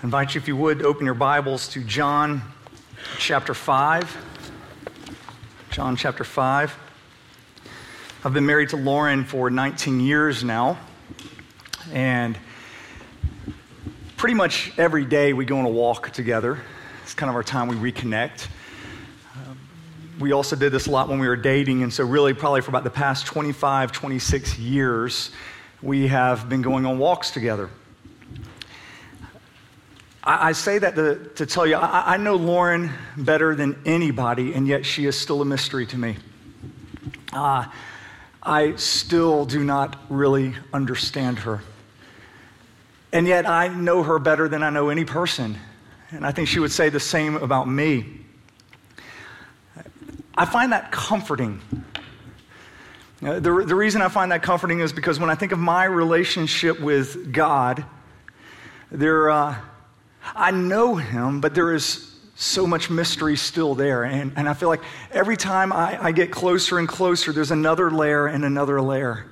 I invite you, if you would, open your Bibles to John chapter 5. John chapter 5. I've been married to Lauren for 19 years now, and pretty much every day we go on a walk together. It's kind of our time we reconnect. Um, we also did this a lot when we were dating, and so, really, probably for about the past 25, 26 years, we have been going on walks together. I, I say that to, to tell you, I, I know Lauren better than anybody, and yet she is still a mystery to me. Uh, I still do not really understand her. And yet I know her better than I know any person. And I think she would say the same about me. I find that comforting. Uh, the, the reason I find that comforting is because when I think of my relationship with God, there, uh, I know him, but there is so much mystery still there. And, and I feel like every time I, I get closer and closer, there's another layer and another layer.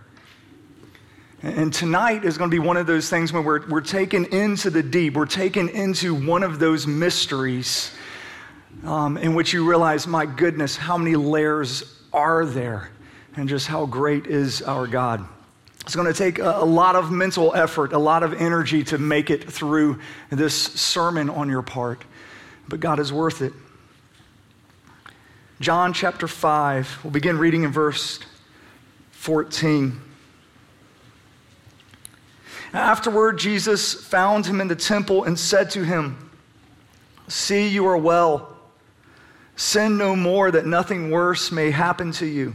And tonight is going to be one of those things when we're, we're taken into the deep, we're taken into one of those mysteries um, in which you realize, my goodness, how many layers are there, and just how great is our God. It's going to take a, lot of mental effort, a lot of energy to make it through this sermon on your part, but God is worth it. John chapter 5, we'll begin reading in verse 14. Afterward, Jesus found him in the temple and said to him, See, you are well. Sin no more, that nothing worse may happen to you.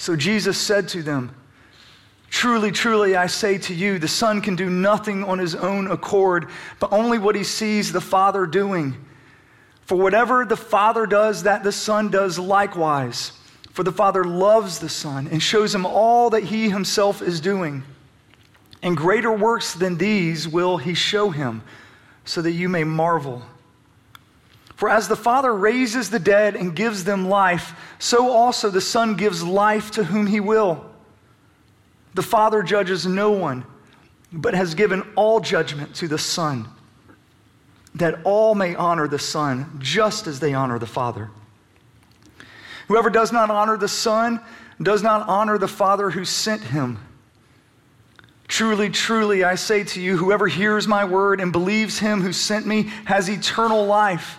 So Jesus said to them, Truly, truly, I say to you, the Son can do nothing on his own accord, but only what he sees the Father doing. For whatever the Father does, that the Son does likewise. For the Father loves the Son and shows him all that he himself is doing. And greater works than these will he show him, so that you may marvel. For as the Father raises the dead and gives them life, so also the Son gives life to whom he will. The Father judges no one, but has given all judgment to the Son, that all may honor the Son just as they honor the Father. Whoever does not honor the Son does not honor the Father who sent him. Truly, truly, I say to you, whoever hears my word and believes him who sent me has eternal life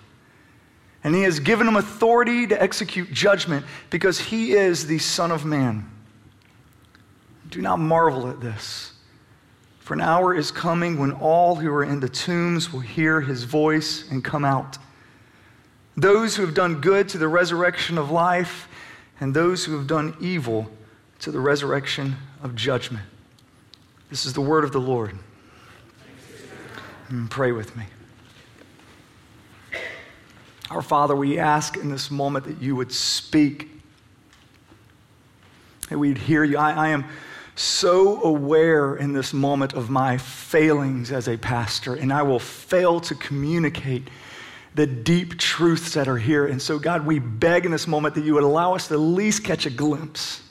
And he has given him authority to execute judgment because he is the Son of Man. Do not marvel at this, for an hour is coming when all who are in the tombs will hear his voice and come out. Those who have done good to the resurrection of life, and those who have done evil to the resurrection of judgment. This is the word of the Lord. And pray with me. Our Father, we ask in this moment that you would speak, that we'd hear you. I, I am so aware in this moment of my failings as a pastor, and I will fail to communicate the deep truths that are here. And so, God, we beg in this moment that you would allow us to at least catch a glimpse,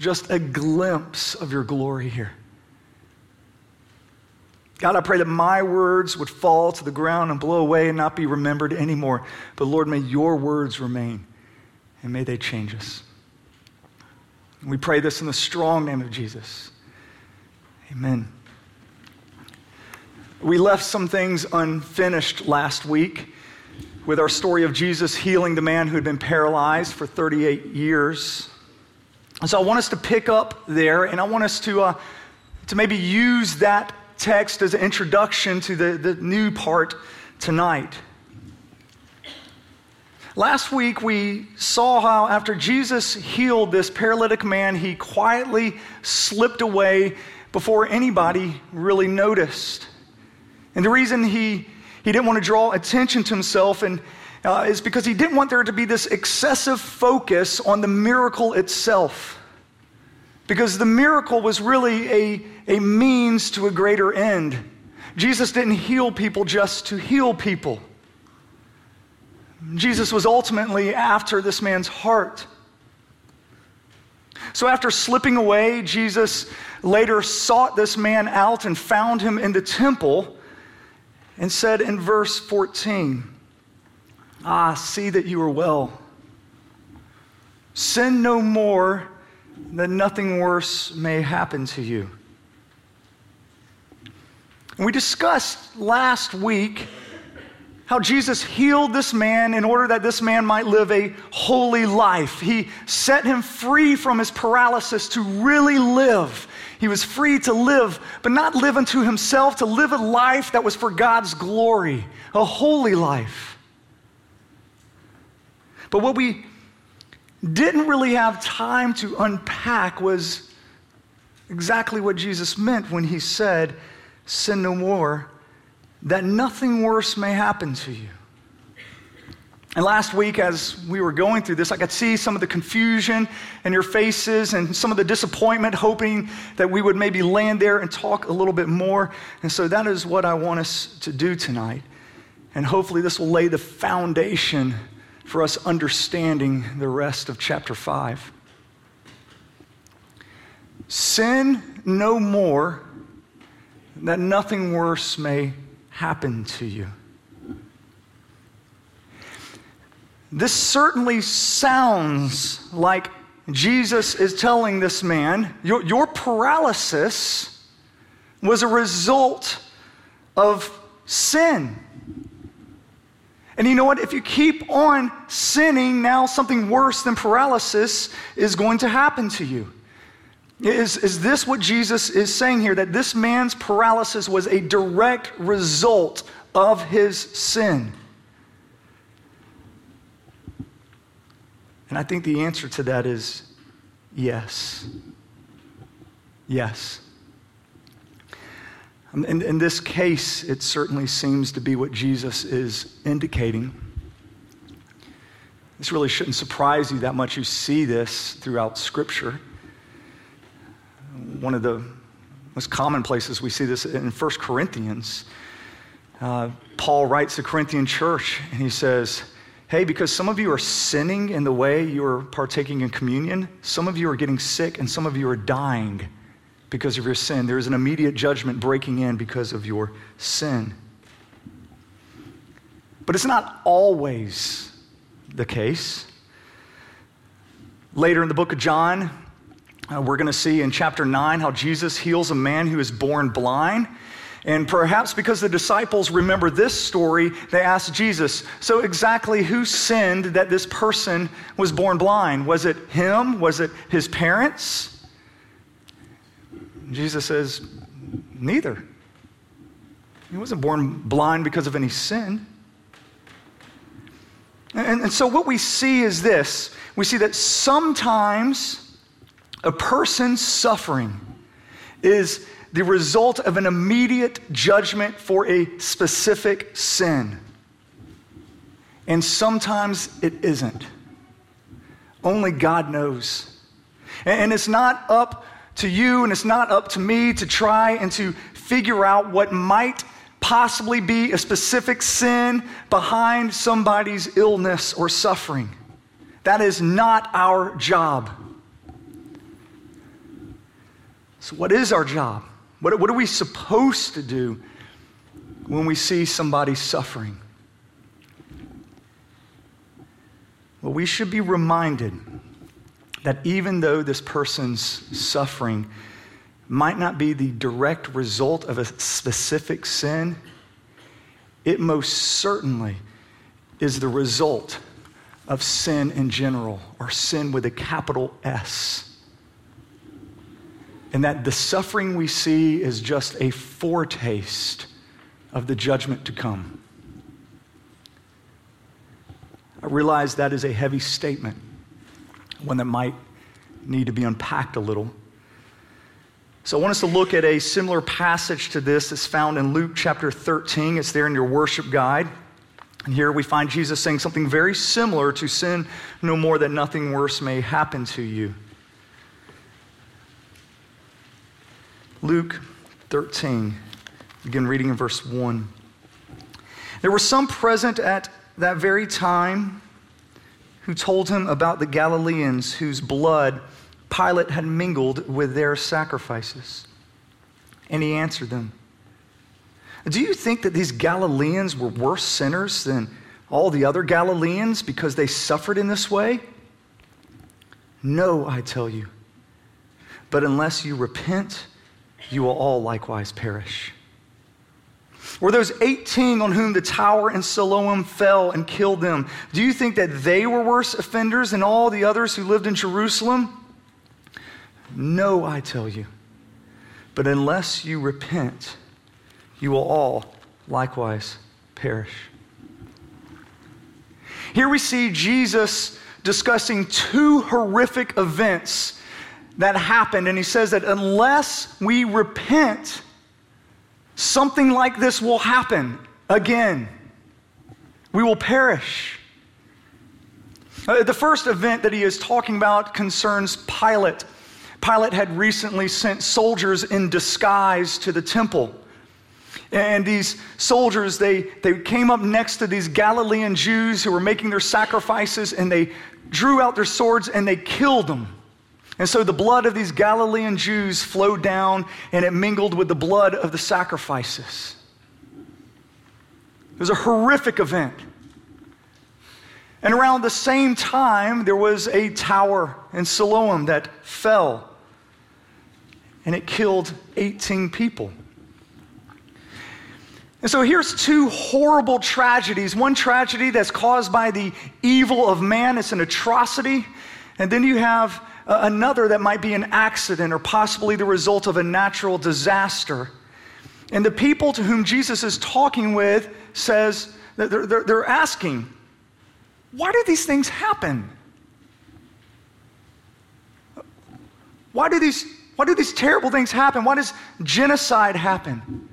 just a glimpse of your glory here. God, I pray that my words would fall to the ground and blow away and not be remembered anymore. But Lord, may your words remain and may they change us. we pray this in the strong name of Jesus. Amen. We left some things unfinished last week. with our story of Jesus healing the man who had been paralyzed for 38 years. And so I want us to pick up there, and I want us to, uh, to maybe use that text as an introduction to the, the new part tonight. Last week, we saw how after Jesus healed this paralytic man, he quietly slipped away before anybody really noticed. And the reason he, he didn't want to draw attention to himself and, uh, is because he didn't want there to be this excessive focus on the miracle itself. Because the miracle was really a, a means to a greater end. Jesus didn't heal people just to heal people. Jesus was ultimately after this man's heart. So, after slipping away, Jesus later sought this man out and found him in the temple and said in verse 14, Ah, see that you are well. Sin no more, that nothing worse may happen to you. And we discussed last week how Jesus healed this man in order that this man might live a holy life. He set him free from his paralysis to really live. He was free to live, but not live unto himself, to live a life that was for God's glory, a holy life. But what we didn't really have time to unpack was exactly what Jesus meant when he said, Sin no more that nothing worse may happen to you. And last week, as we were going through this, I could see some of the confusion in your faces and some of the disappointment, hoping that we would maybe land there and talk a little bit more. And so that is what I want us to do tonight. And hopefully, this will lay the foundation for us understanding the rest of chapter 5. Sin no more, that nothing worse may happen to you. This certainly sounds like Jesus is telling this man, your, your paralysis was a result of sin. And you know what? If you keep on sinning, now something worse than paralysis is going to happen to you. Is, is this what Jesus is saying here? That this man's paralysis was a direct result of his sin? And I think the answer to that is yes. Yes. Um, in, in this case, it certainly seems to be what Jesus is indicating. This really shouldn't surprise you that much. You see this throughout Scripture one of the most common places we see this in 1 Corinthians. Uh, Paul writes the Corinthian church and he says, Hey, because some of you are sinning in the way you're partaking in communion, some of you are getting sick, and some of you are dying because of your sin. There is an immediate judgment breaking in because of your sin. But it's not always the case. Later in the book of John, uh, we're going to see in chapter 9 how Jesus heals a man who is born blind. And perhaps because the disciples remember this story, they asked Jesus, So, exactly who sinned that this person was born blind? Was it him? Was it his parents? Jesus says, Neither. He wasn't born blind because of any sin. And, and so, what we see is this we see that sometimes a person's suffering is the result of an immediate judgment for a specific sin. And sometimes it isn't. Only God knows. And it's not up to you and it's not up to me to try and to figure out what might possibly be a specific sin behind somebody's illness or suffering. That is not our job. So, what is our job? What, what are we supposed to do when we see somebody suffering? Well, we should be reminded that even though this person's suffering might not be the direct result of a specific sin, it most certainly is the result of sin in general, or sin with a capital S. And that the suffering we see is just a foretaste of the judgment to come. I realize that is a heavy statement, one that might need to be unpacked a little. So, I want us to look at a similar passage to this that's found in Luke chapter 13. It's there in your worship guide. And here we find Jesus saying something very similar to sin no more that nothing worse may happen to you. Luke 13, begin reading in verse 1. There were some present at that very time who told him about the Galileans whose blood Pilate had mingled with their sacrifices. And he answered them Do you think that these Galileans were worse sinners than all the other Galileans because they suffered in this way? No, I tell you. But unless you repent, you will all likewise perish. Were those 18 on whom the tower in Siloam fell and killed them, do you think that they were worse offenders than all the others who lived in Jerusalem? No, I tell you. But unless you repent, you will all likewise perish. Here we see Jesus discussing two horrific events that happened, and he says that unless we repent, something like this will happen again. We will perish. Uh, the first event that he is talking about concerns Pilate. Pilate had recently sent soldiers in disguise to the temple. And these soldiers, they, they came up next to these Galilean Jews who were making their sacrifices and they drew out their swords and they killed them. And so the blood of these Galilean Jews flowed down and it mingled with the blood of the sacrifices. It was a horrific event. And around the same time, there was a tower in Siloam that fell and it killed 18 people. And so here's two horrible tragedies. One tragedy that's caused by the evil of man, it's an atrocity. And then you have another that might be an accident or possibly the result of a natural disaster. And the people to whom Jesus is talking with says, they're, they're, they're asking, why do these things happen? Why do these why do these terrible things happen? Why does genocide happen?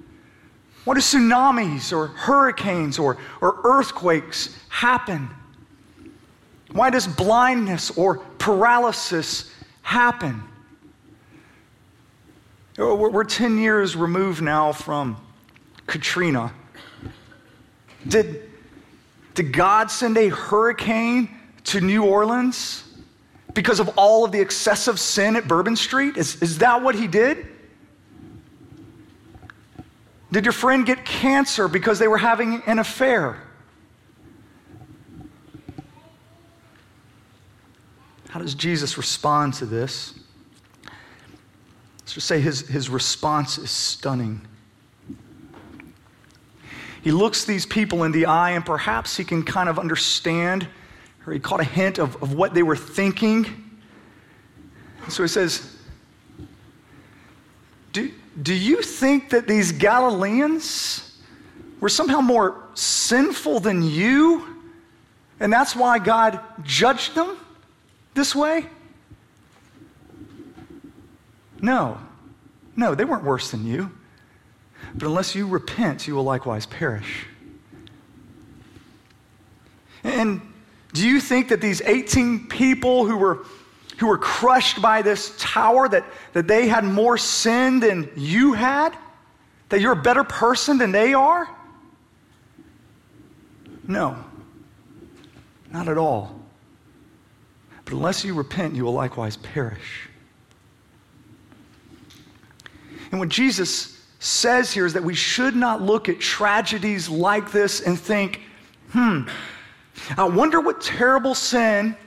Why do tsunamis or hurricanes or, or earthquakes happen? Why does blindness or paralysis happen? Oh, we're 10 years removed now from Katrina. Did, did God send a hurricane to New Orleans? because of all of the excessive sin at Bourbon Street? Is, is that what he did? Did your friend get cancer because they were having an affair? How does Jesus respond to this? Let's just say his, his response is stunning. He looks these people in the eye, and perhaps he can kind of understand or he caught a hint of, of what they were thinking. So he says, do, do you think that these Galileans were somehow more sinful than you? And that's why God judged them this way? No. No, they weren't worse than you. But unless you repent, you will likewise perish. And do you think that these 18 people who were, who were crushed by this tower, that, that they had more sin than you had? That you're a better person than they are? No, not at all. But unless you repent, you will likewise perish. And what Jesus says here is that we should not look at tragedies like this and think, hmm, I wonder what terrible sin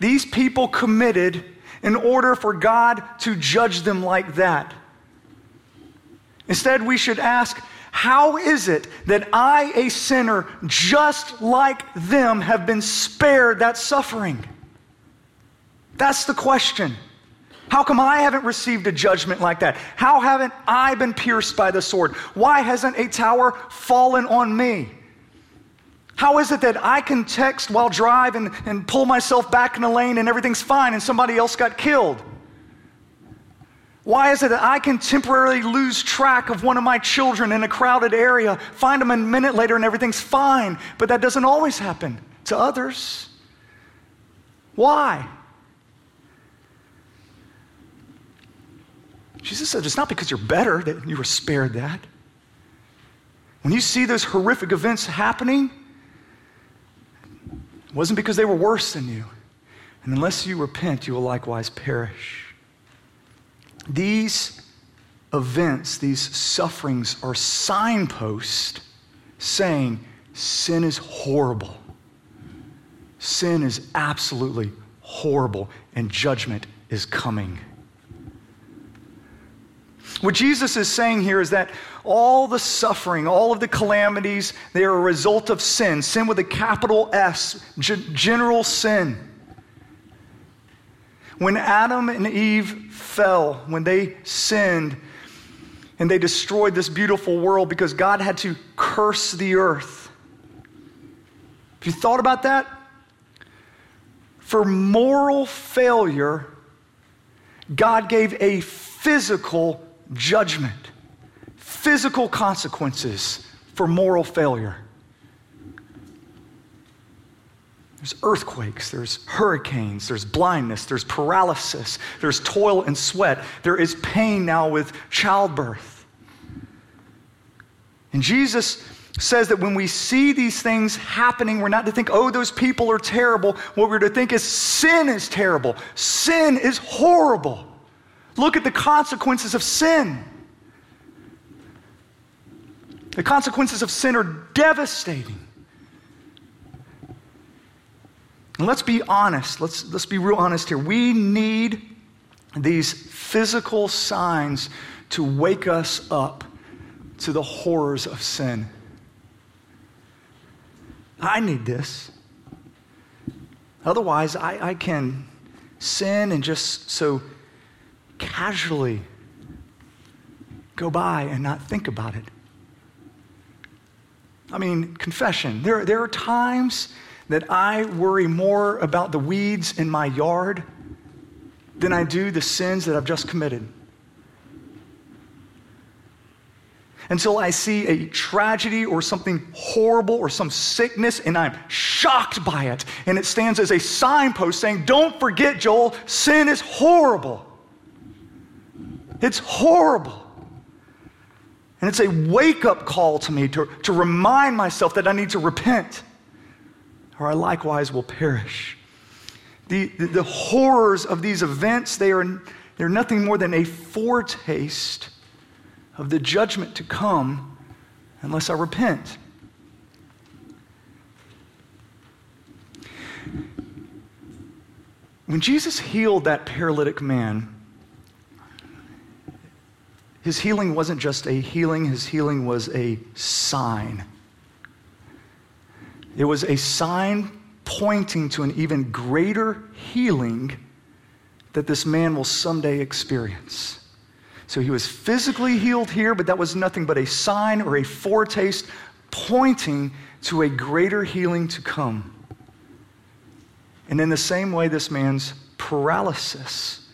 these people committed in order for God to judge them like that. Instead, we should ask, How is it that I, a sinner just like them, have been spared that suffering? That's the question. How come I haven't received a judgment like that? How haven't I been pierced by the sword? Why hasn't a tower fallen on me? How is it that I can text while driving and, and pull myself back in the lane and everything's fine and somebody else got killed? Why is it that I can temporarily lose track of one of my children in a crowded area, find them a minute later and everything's fine, but that doesn't always happen to others? Why? Jesus said, It's not because you're better that you were spared that. When you see those horrific events happening, it wasn't because they were worse than you. And unless you repent, you will likewise perish. These events, these sufferings are signposts saying sin is horrible. Sin is absolutely horrible, and judgment is coming. What Jesus is saying here is that all the suffering, all of the calamities, they are a result of sin. Sin with a capital S, g- general sin. When Adam and Eve fell, when they sinned, and they destroyed this beautiful world because God had to curse the earth. Have you thought about that? For moral failure, God gave a physical judgment, physical consequences for moral failure. There's earthquakes, there's hurricanes, there's blindness, there's paralysis, there's toil and sweat, there is pain now with childbirth. And Jesus says that when we see these things happening, we're not to think, oh, those people are terrible. What we're to think is sin is terrible, sin is horrible. Look at the consequences of sin. The consequences of sin are devastating. And let's be honest. Let's, let's be real honest here. We need these physical signs to wake us up to the horrors of sin. I need this. Otherwise, I, I can sin and just so casually go by and not think about it. I mean, confession. There, there are times that I worry more about the weeds in my yard than I do the sins that I've just committed. Until I see a tragedy or something horrible or some sickness and I'm shocked by it. And it stands as a signpost saying, Don't forget, Joel, sin is horrible. It's horrible. And it's a wake up call to me to, to remind myself that I need to repent, or I likewise will perish. The, the, the horrors of these events, they are, they're nothing more than a foretaste of the judgment to come unless I repent. When Jesus healed that paralytic man, his healing wasn't just a healing, his healing was a sign. It was a sign pointing to an even greater healing that this man will someday experience. So he was physically healed here, but that was nothing but a sign or a foretaste pointing to a greater healing to come. And in the same way, this man's paralysis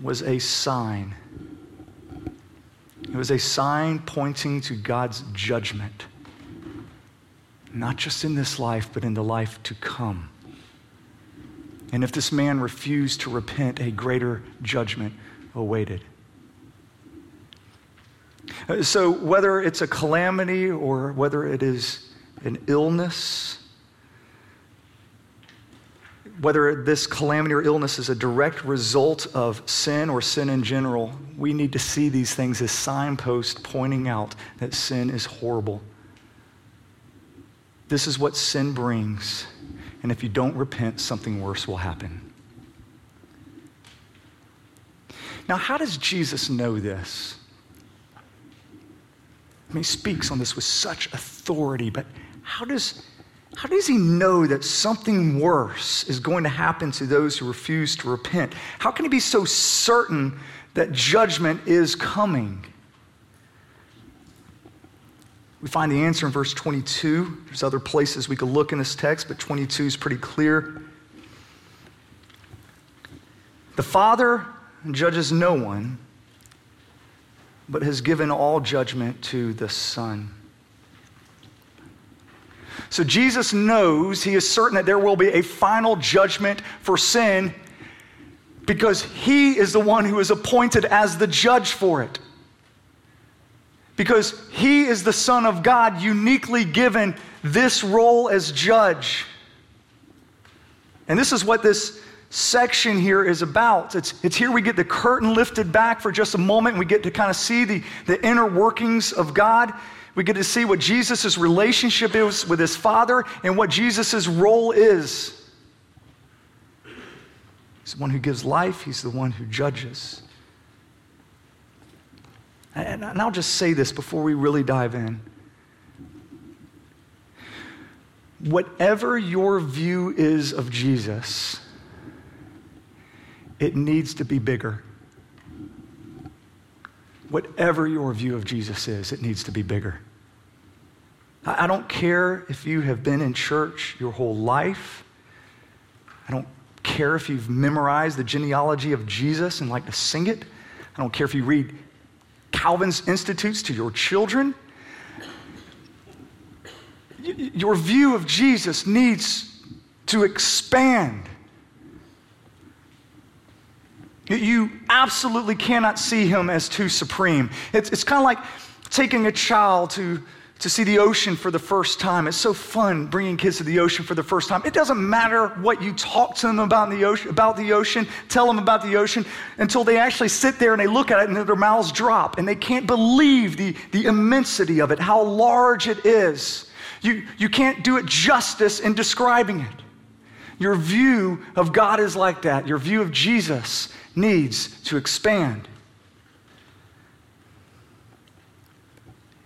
was a sign it was a sign pointing to God's judgment, not just in this life, but in the life to come. And if this man refused to repent, a greater judgment awaited. Uh, so, whether it's a calamity or whether it is an illness, whether this calamity or illness is a direct result of sin or sin in general, we need to see these things as signposts pointing out that sin is horrible. This is what sin brings. And if you don't repent, something worse will happen. Now, how does Jesus know this? I mean, he speaks on this with such authority, but how does, how does he know that something worse is going to happen to those who refuse to repent? How can he be so certain that judgment is coming? We find the answer in verse 22. There's other places we could look in this text, but 22 is pretty clear. The Father judges no one, but has given all judgment to the Son. So Jesus knows, he is certain that there will be a final judgment for sin because he is the one who is appointed as the judge for it. Because he is the Son of God, uniquely given this role as judge. And this is what this section here is about. It's, it's here we get the curtain lifted back for just a moment and we get to kind of see the, the inner workings of God. We get to see what Jesus' relationship is with his Father and what Jesus' role is. He's the one who gives life, he's the one who judges. And, and I'll just say this before we really dive in. Whatever your view is of Jesus, it needs to be bigger. Whatever your view of Jesus is, it needs to be bigger. I don't care if you have been in church your whole life. I don't care if you've memorized the genealogy of Jesus and like to sing it. I don't care if you read Calvin's Institutes to your children. Your view of Jesus needs to expand. You absolutely cannot see him as too supreme. It's, it's kind of like taking a child to, to see the ocean for the first time. It's so fun bringing kids to the ocean for the first time. It doesn't matter what you talk to them about the ocean, about the ocean tell them about the ocean, until they actually sit there and they look at it and their mouths drop and they can't believe the, the immensity of it, how large it is. You, you can't do it justice in describing it. Your view of God is like that. Your view of Jesus needs to expand.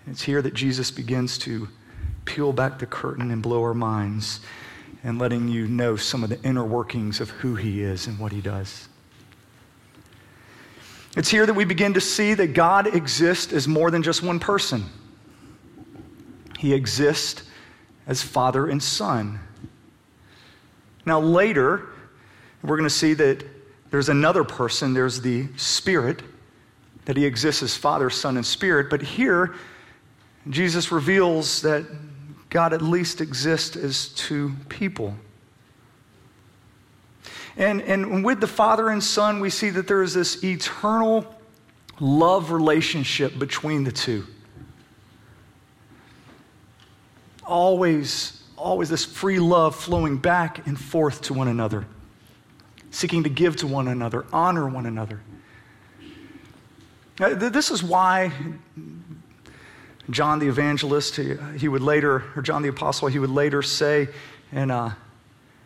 It's here that Jesus begins to peel back the curtain and blow our minds and letting you know some of the inner workings of who he is and what he does. It's here that we begin to see that God exists as more than just one person. He exists as Father and Son. Now, later, we're going to see that there's another person, there's the Spirit, that he exists as Father, Son, and Spirit. But here, Jesus reveals that God at least exists as two people. And, and with the Father and Son, we see that there is this eternal love relationship between the two. Always, always this free love flowing back and forth to one another seeking to give to one another, honor one another. This is why John the evangelist, he would later, or John the apostle, he would later say in, uh,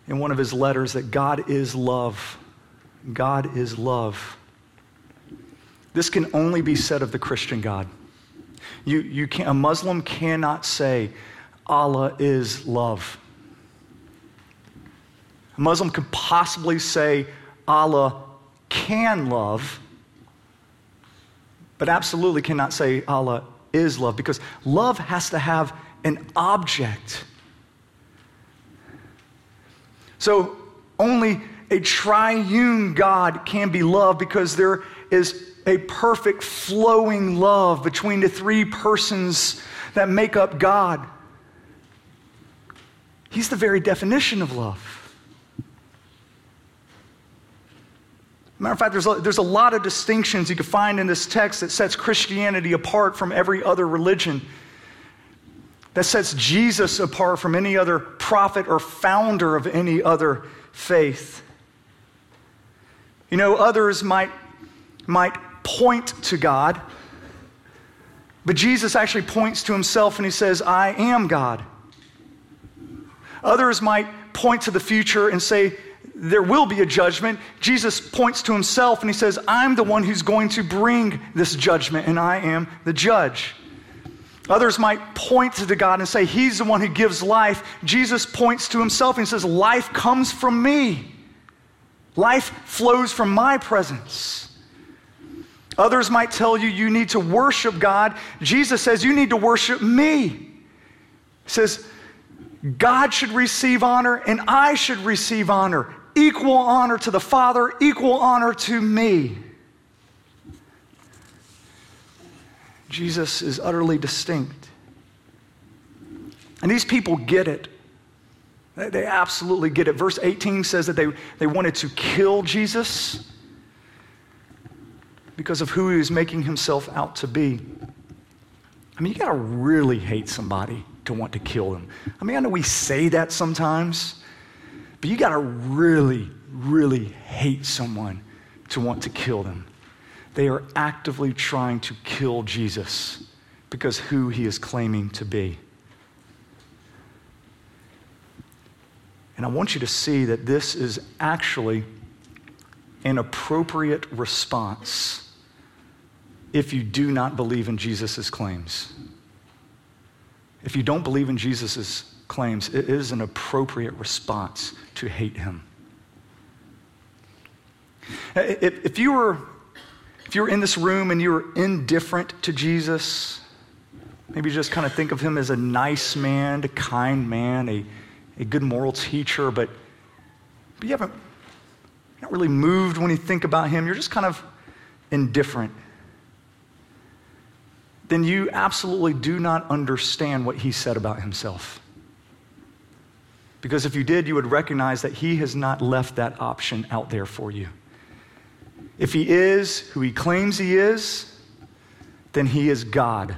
in one of his letters that God is love. God is love. This can only be said of the Christian God. You, you can, a Muslim cannot say, Allah is love. A Muslim could possibly say Allah can love, but absolutely cannot say Allah is love because love has to have an object. So only a triune God can be loved because there is a perfect flowing love between the three persons that make up God. He's the very definition of love. Matter of fact, there's a, there's a lot of distinctions you can find in this text that sets Christianity apart from every other religion, that sets Jesus apart from any other prophet or founder of any other faith. You know, others might, might point to God, but Jesus actually points to himself and he says, I am God. Others might point to the future and say, there will be a judgment, Jesus points to himself and he says, I'm the one who's going to bring this judgment, and I am the judge. Others might point to God and say, He's the one who gives life. Jesus points to Himself and says, Life comes from me. Life flows from my presence. Others might tell you you need to worship God. Jesus says you need to worship me. He says, God should receive honor and I should receive honor. Equal honor to the Father, equal honor to me. Jesus is utterly distinct. And these people get it. They absolutely get it. Verse 18 says that they, they wanted to kill Jesus because of who he was making himself out to be. I mean, you got to really hate somebody to want to kill them. I mean, I know we say that sometimes, but you got to really, really hate someone to want to kill them. They are actively trying to kill Jesus because who he is claiming to be. And I want you to see that this is actually an appropriate response if you do not believe in Jesus' claims. If you don't believe in Jesus' claims, it is an appropriate response to hate him. If, you were, if you were in this room and you were indifferent to Jesus, maybe just kind of think of him as a nice man, a kind man, a, a good moral teacher, but, but you haven't not really moved when you think about him. You're just kind of indifferent. Then you absolutely do not understand what he said about himself. Because if you did, you would recognize that he has not left that option out there for you. If he is who he claims he is, then he is God.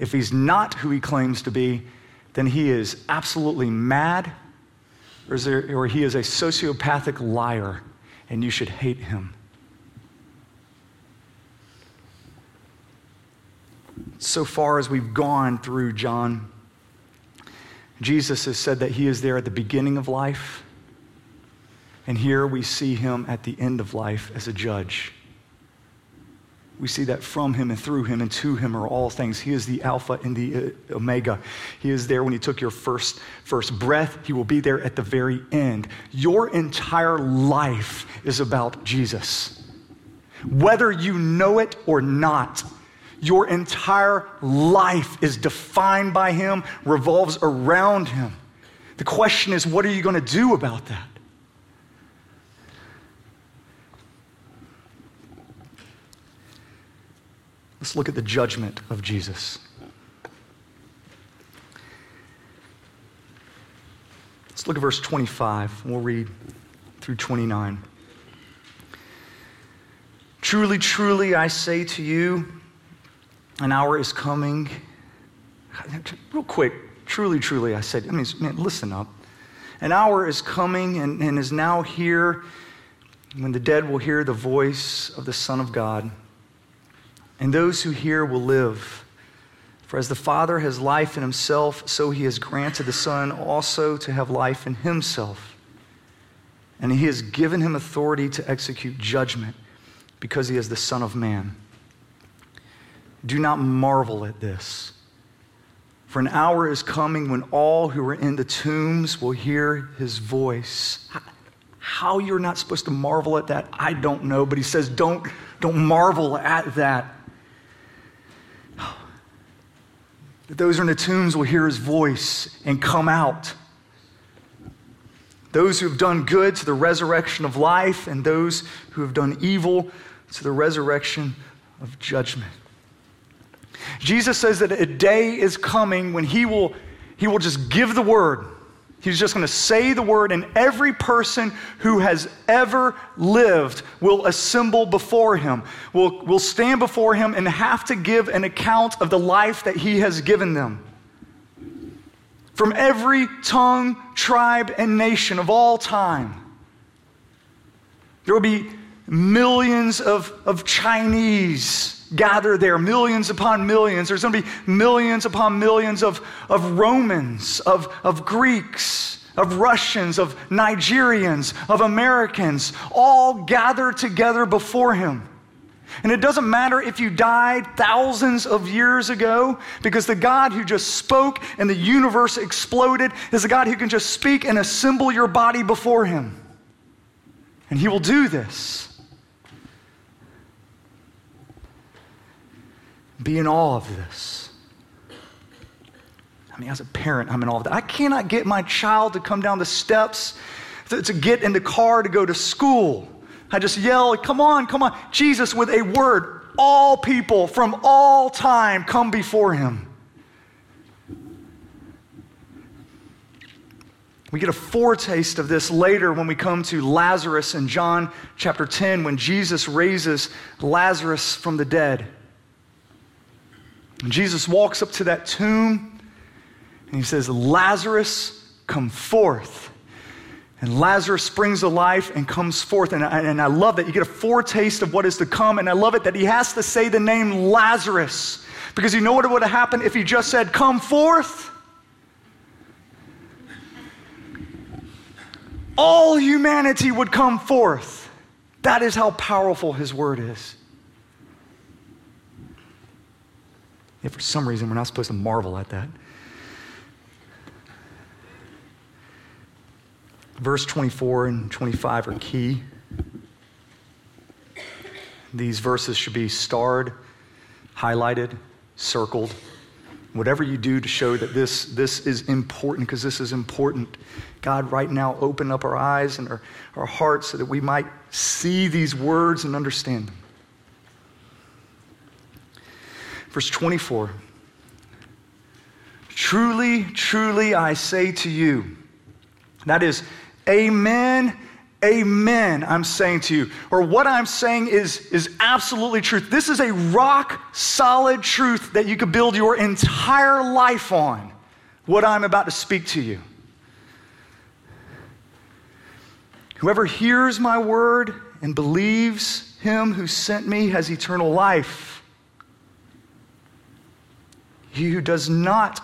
If he's not who he claims to be, then he is absolutely mad or, there, or he is a sociopathic liar and you should hate him. So far as we've gone through John, Jesus has said that he is there at the beginning of life, and here we see him at the end of life as a judge. We see that from him and through him and to him are all things. He is the Alpha and the uh, Omega. He is there when you took your first, first breath. He will be there at the very end. Your entire life is about Jesus. Whether you know it or not, your entire life is defined by him, revolves around him. The question is, what are you going to do about that? Let's look at the judgment of Jesus. Let's look at verse 25. We'll read through 29. Truly, truly, I say to you, an hour is coming. Real quick, truly, truly, I said, I mean, man, listen up. An hour is coming and, and is now here when the dead will hear the voice of the Son of God and those who hear will live. For as the Father has life in himself, so he has granted the Son also to have life in himself. And he has given him authority to execute judgment because he is the Son of Man. Do not marvel at this. For an hour is coming when all who are in the tombs will hear his voice. How you're not supposed to marvel at that, I don't know. But he says, don't, don't marvel at that. that those who are in the tombs will hear his voice and come out. Those who have done good to the resurrection of life, and those who have done evil to the resurrection of judgment. Jesus says that a day is coming when he will, he will just give the word He's just going to say the word, and every person who has ever lived will assemble before him, will, will stand before him and have to give an account of the life that he has given them. From every tongue, tribe, and nation of all time. There will be millions of, of Chinese gather there, millions upon millions. There's going to be millions upon millions of, of Romans, of, of Greeks, of Russians, of Nigerians, of Americans, all gathered together before him. And it doesn't matter if you died thousands of years ago, because the God who just spoke and the universe exploded is the God who can just speak and assemble your body before him. And he will do this. Be in awe of this. I mean, as a parent, I'm in awe of that. I cannot get my child to come down the steps to, to get in the car to go to school. I just yell, Come on, come on. Jesus, with a word, all people from all time come before him. We get a foretaste of this later when we come to Lazarus in John chapter 10 when Jesus raises Lazarus from the dead. And Jesus walks up to that tomb and he says, Lazarus, come forth. And Lazarus springs to life and comes forth. And I, and I love that. You get a foretaste of what is to come. And I love it that he has to say the name Lazarus. Because you know what would have happened if he just said, Come forth? All humanity would come forth. That is how powerful his word is. If for some reason we're not supposed to marvel at that. Verse 24 and 25 are key. These verses should be starred, highlighted, circled. Whatever you do to show that this, this is important, because this is important. God, right now, open up our eyes and our, our hearts so that we might see these words and understand them. Verse 24 Truly, truly, I say to you, that is, Amen, amen, I'm saying to you. Or what I'm saying is, is absolutely truth. This is a rock solid truth that you could build your entire life on, what I'm about to speak to you. Whoever hears my word and believes him who sent me has eternal life. He who does not,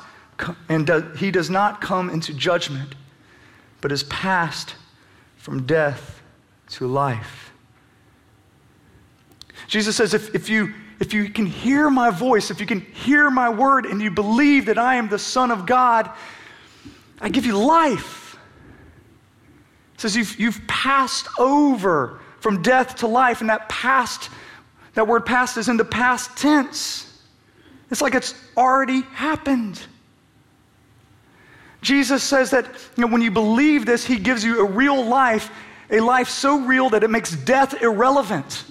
and does, he does not come into judgment but is passed from death to life. Jesus says, if, if, you, if you can hear my voice, if you can hear my word, and you believe that I am the Son of God, I give you life. It says you've, you've passed over from death to life, and that past, that word past is in the past tense. It's like it's already happened. Jesus says that you know, when you believe this, he gives you a real life, a life so real that it makes death irrelevant.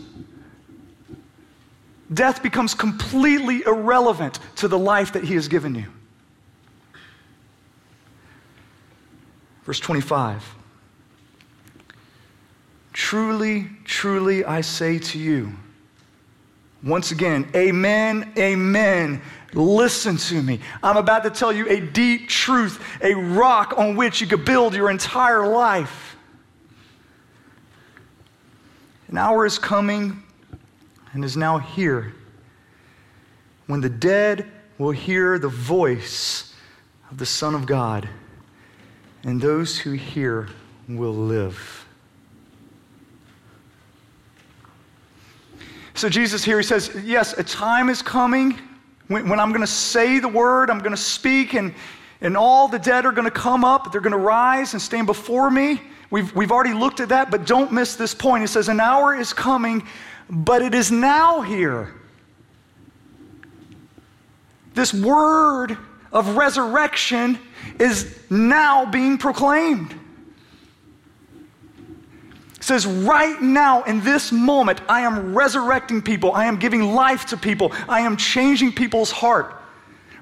Death becomes completely irrelevant to the life that he has given you. Verse 25 Truly, truly, I say to you, once again, amen, amen. Listen to me. I'm about to tell you a deep truth, a rock on which you could build your entire life. An hour is coming and is now here when the dead will hear the voice of the Son of God, and those who hear will live. So, Jesus here, he says, Yes, a time is coming when, when I'm going to say the word, I'm going to speak, and, and all the dead are going to come up. They're going to rise and stand before me. We've, we've already looked at that, but don't miss this point. It says, An hour is coming, but it is now here. This word of resurrection is now being proclaimed says, right now, in this moment, I am resurrecting people. I am giving life to people. I am changing people's heart.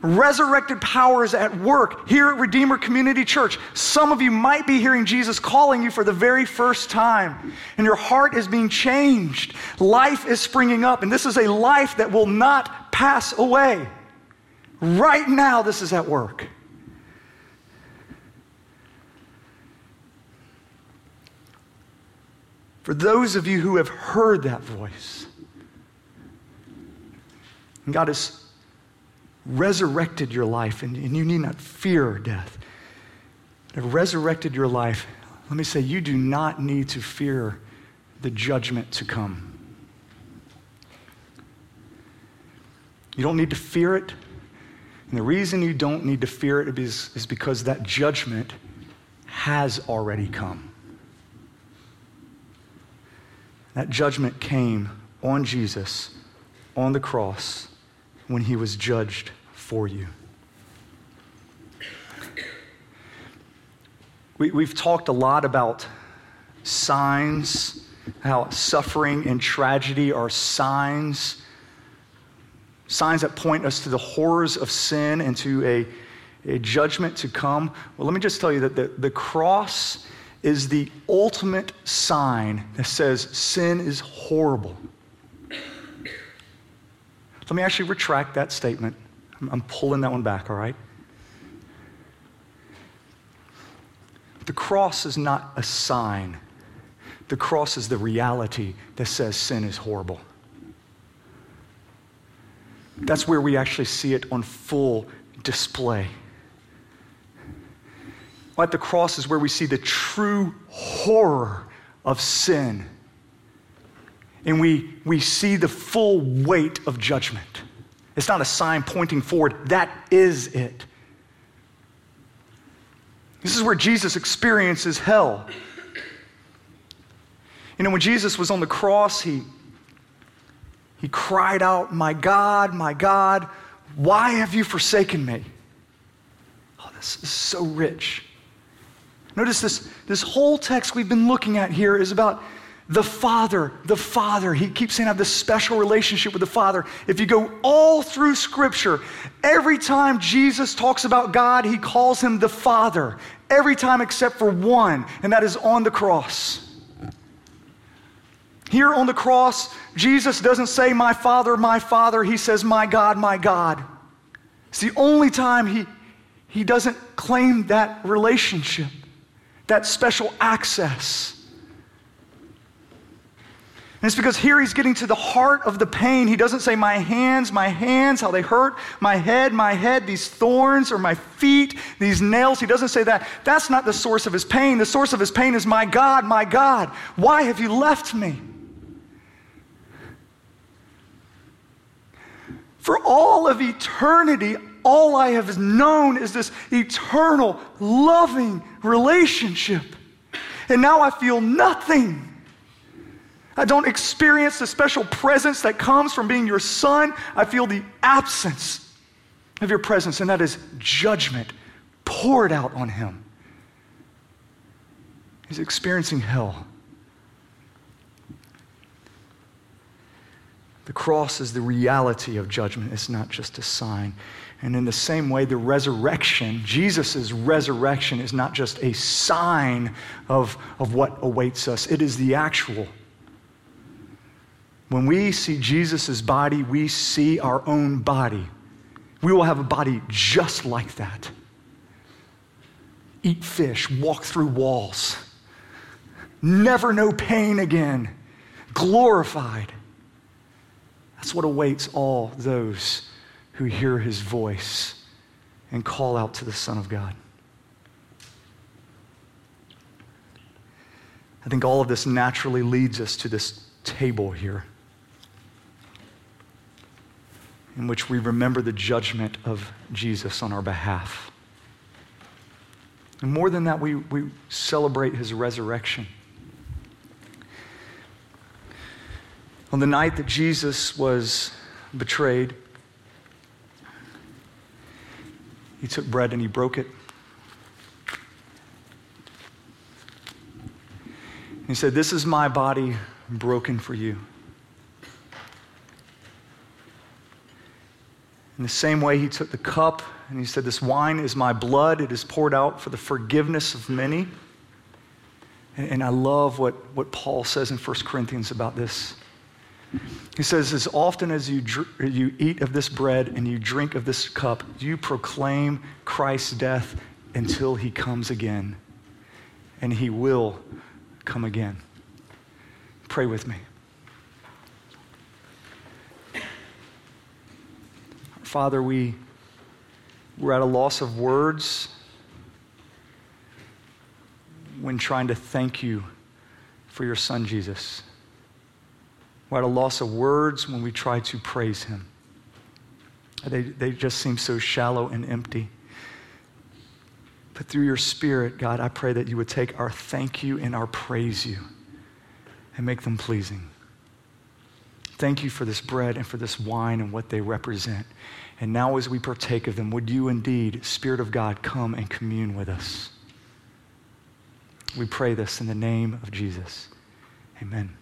Resurrected power is at work here at Redeemer Community Church. Some of you might be hearing Jesus calling you for the very first time, and your heart is being changed. Life is springing up, and this is a life that will not pass away. Right now, this is at work. For those of you who have heard that voice, and God has resurrected your life, and, and you need not fear death. Have resurrected your life. Let me say, you do not need to fear the judgment to come. You don't need to fear it. And the reason you don't need to fear it is, is because that judgment has already come. That judgment came on Jesus on the cross when he was judged for you. We, we've talked a lot about signs, how suffering and tragedy are signs, signs that point us to the horrors of sin and to a, a judgment to come. Well, let me just tell you that the, the cross is the ultimate sign that says sin is horrible. Let me actually retract that statement. I'm, pulling that one back, all right? The cross is not a sign, the cross is the reality that says sin is horrible. That's where we actually see it on full display. At the cross is where we see the true horror of sin. And we, we see the full weight of judgment. It's not a sign pointing forward, that is it. This is where Jesus experiences hell. You know, when Jesus was on the cross, he, he cried out, My God, my God, why have you forsaken me? Oh, this is so rich. Notice this, this whole text we've been looking at here is about the Father, the Father. He keeps saying I have this special relationship with the Father. If you go all through Scripture, every time Jesus talks about God, he calls him the Father. Every time except for one, and that is on the cross. Here on the cross, Jesus doesn't say, My Father, my Father. He says, My God, my God. It's the only time he, he doesn't claim that relationship, that special access. And it's because here he's getting to the heart of the pain. He doesn't say, My hands, my hands, how they hurt, my head, my head, these thorns, or my feet, these nails. He doesn't say that. That's not the source of his pain. The source of his pain is, My God, my God, why have you left me? For all of eternity, all I have known is this eternal, loving relationship. And now I feel nothing. I don't experience the special presence that comes from being your son. I feel the absence of your presence, and that is judgment poured out on him. He's experiencing hell. The cross is the reality of judgment, it's not just a sign. And in the same way, the resurrection, Jesus' resurrection, is not just a sign of, of what awaits us, it is the actual when we see Jesus' body, we see our own body. We will have a body just like that. Eat fish, walk through walls, never know pain again, glorified. That's what awaits all those who hear his voice and call out to the Son of God. I think all of this naturally leads us to this table here. in which we remember the judgment of Jesus on our behalf. And more than that, we, we celebrate his resurrection. On the night that Jesus was betrayed, he took bread and he broke it. He said, This is my body broken for you. In the same way, he took the cup and he said, This wine is my blood. It is poured out for the forgiveness of many. And, I love what, what Paul says in 1 Corinthians about this. He says, As often as you, dr- you eat of this bread and you drink of this cup, you proclaim Christ's death until he comes again. And he will come again. Pray with me. Father, we, we're at a loss of words when trying to thank you for your son, Jesus. We're at a loss of words when we try to praise him. They, they just seem so shallow and empty. But through your Spirit, God, I pray that you would take our thank you and our praise you and make them pleasing. Thank you for this bread and for this wine and what they represent. And now, as we partake of them, would you indeed, Spirit of God, come and commune with us? We pray this in the name of Jesus. Amen.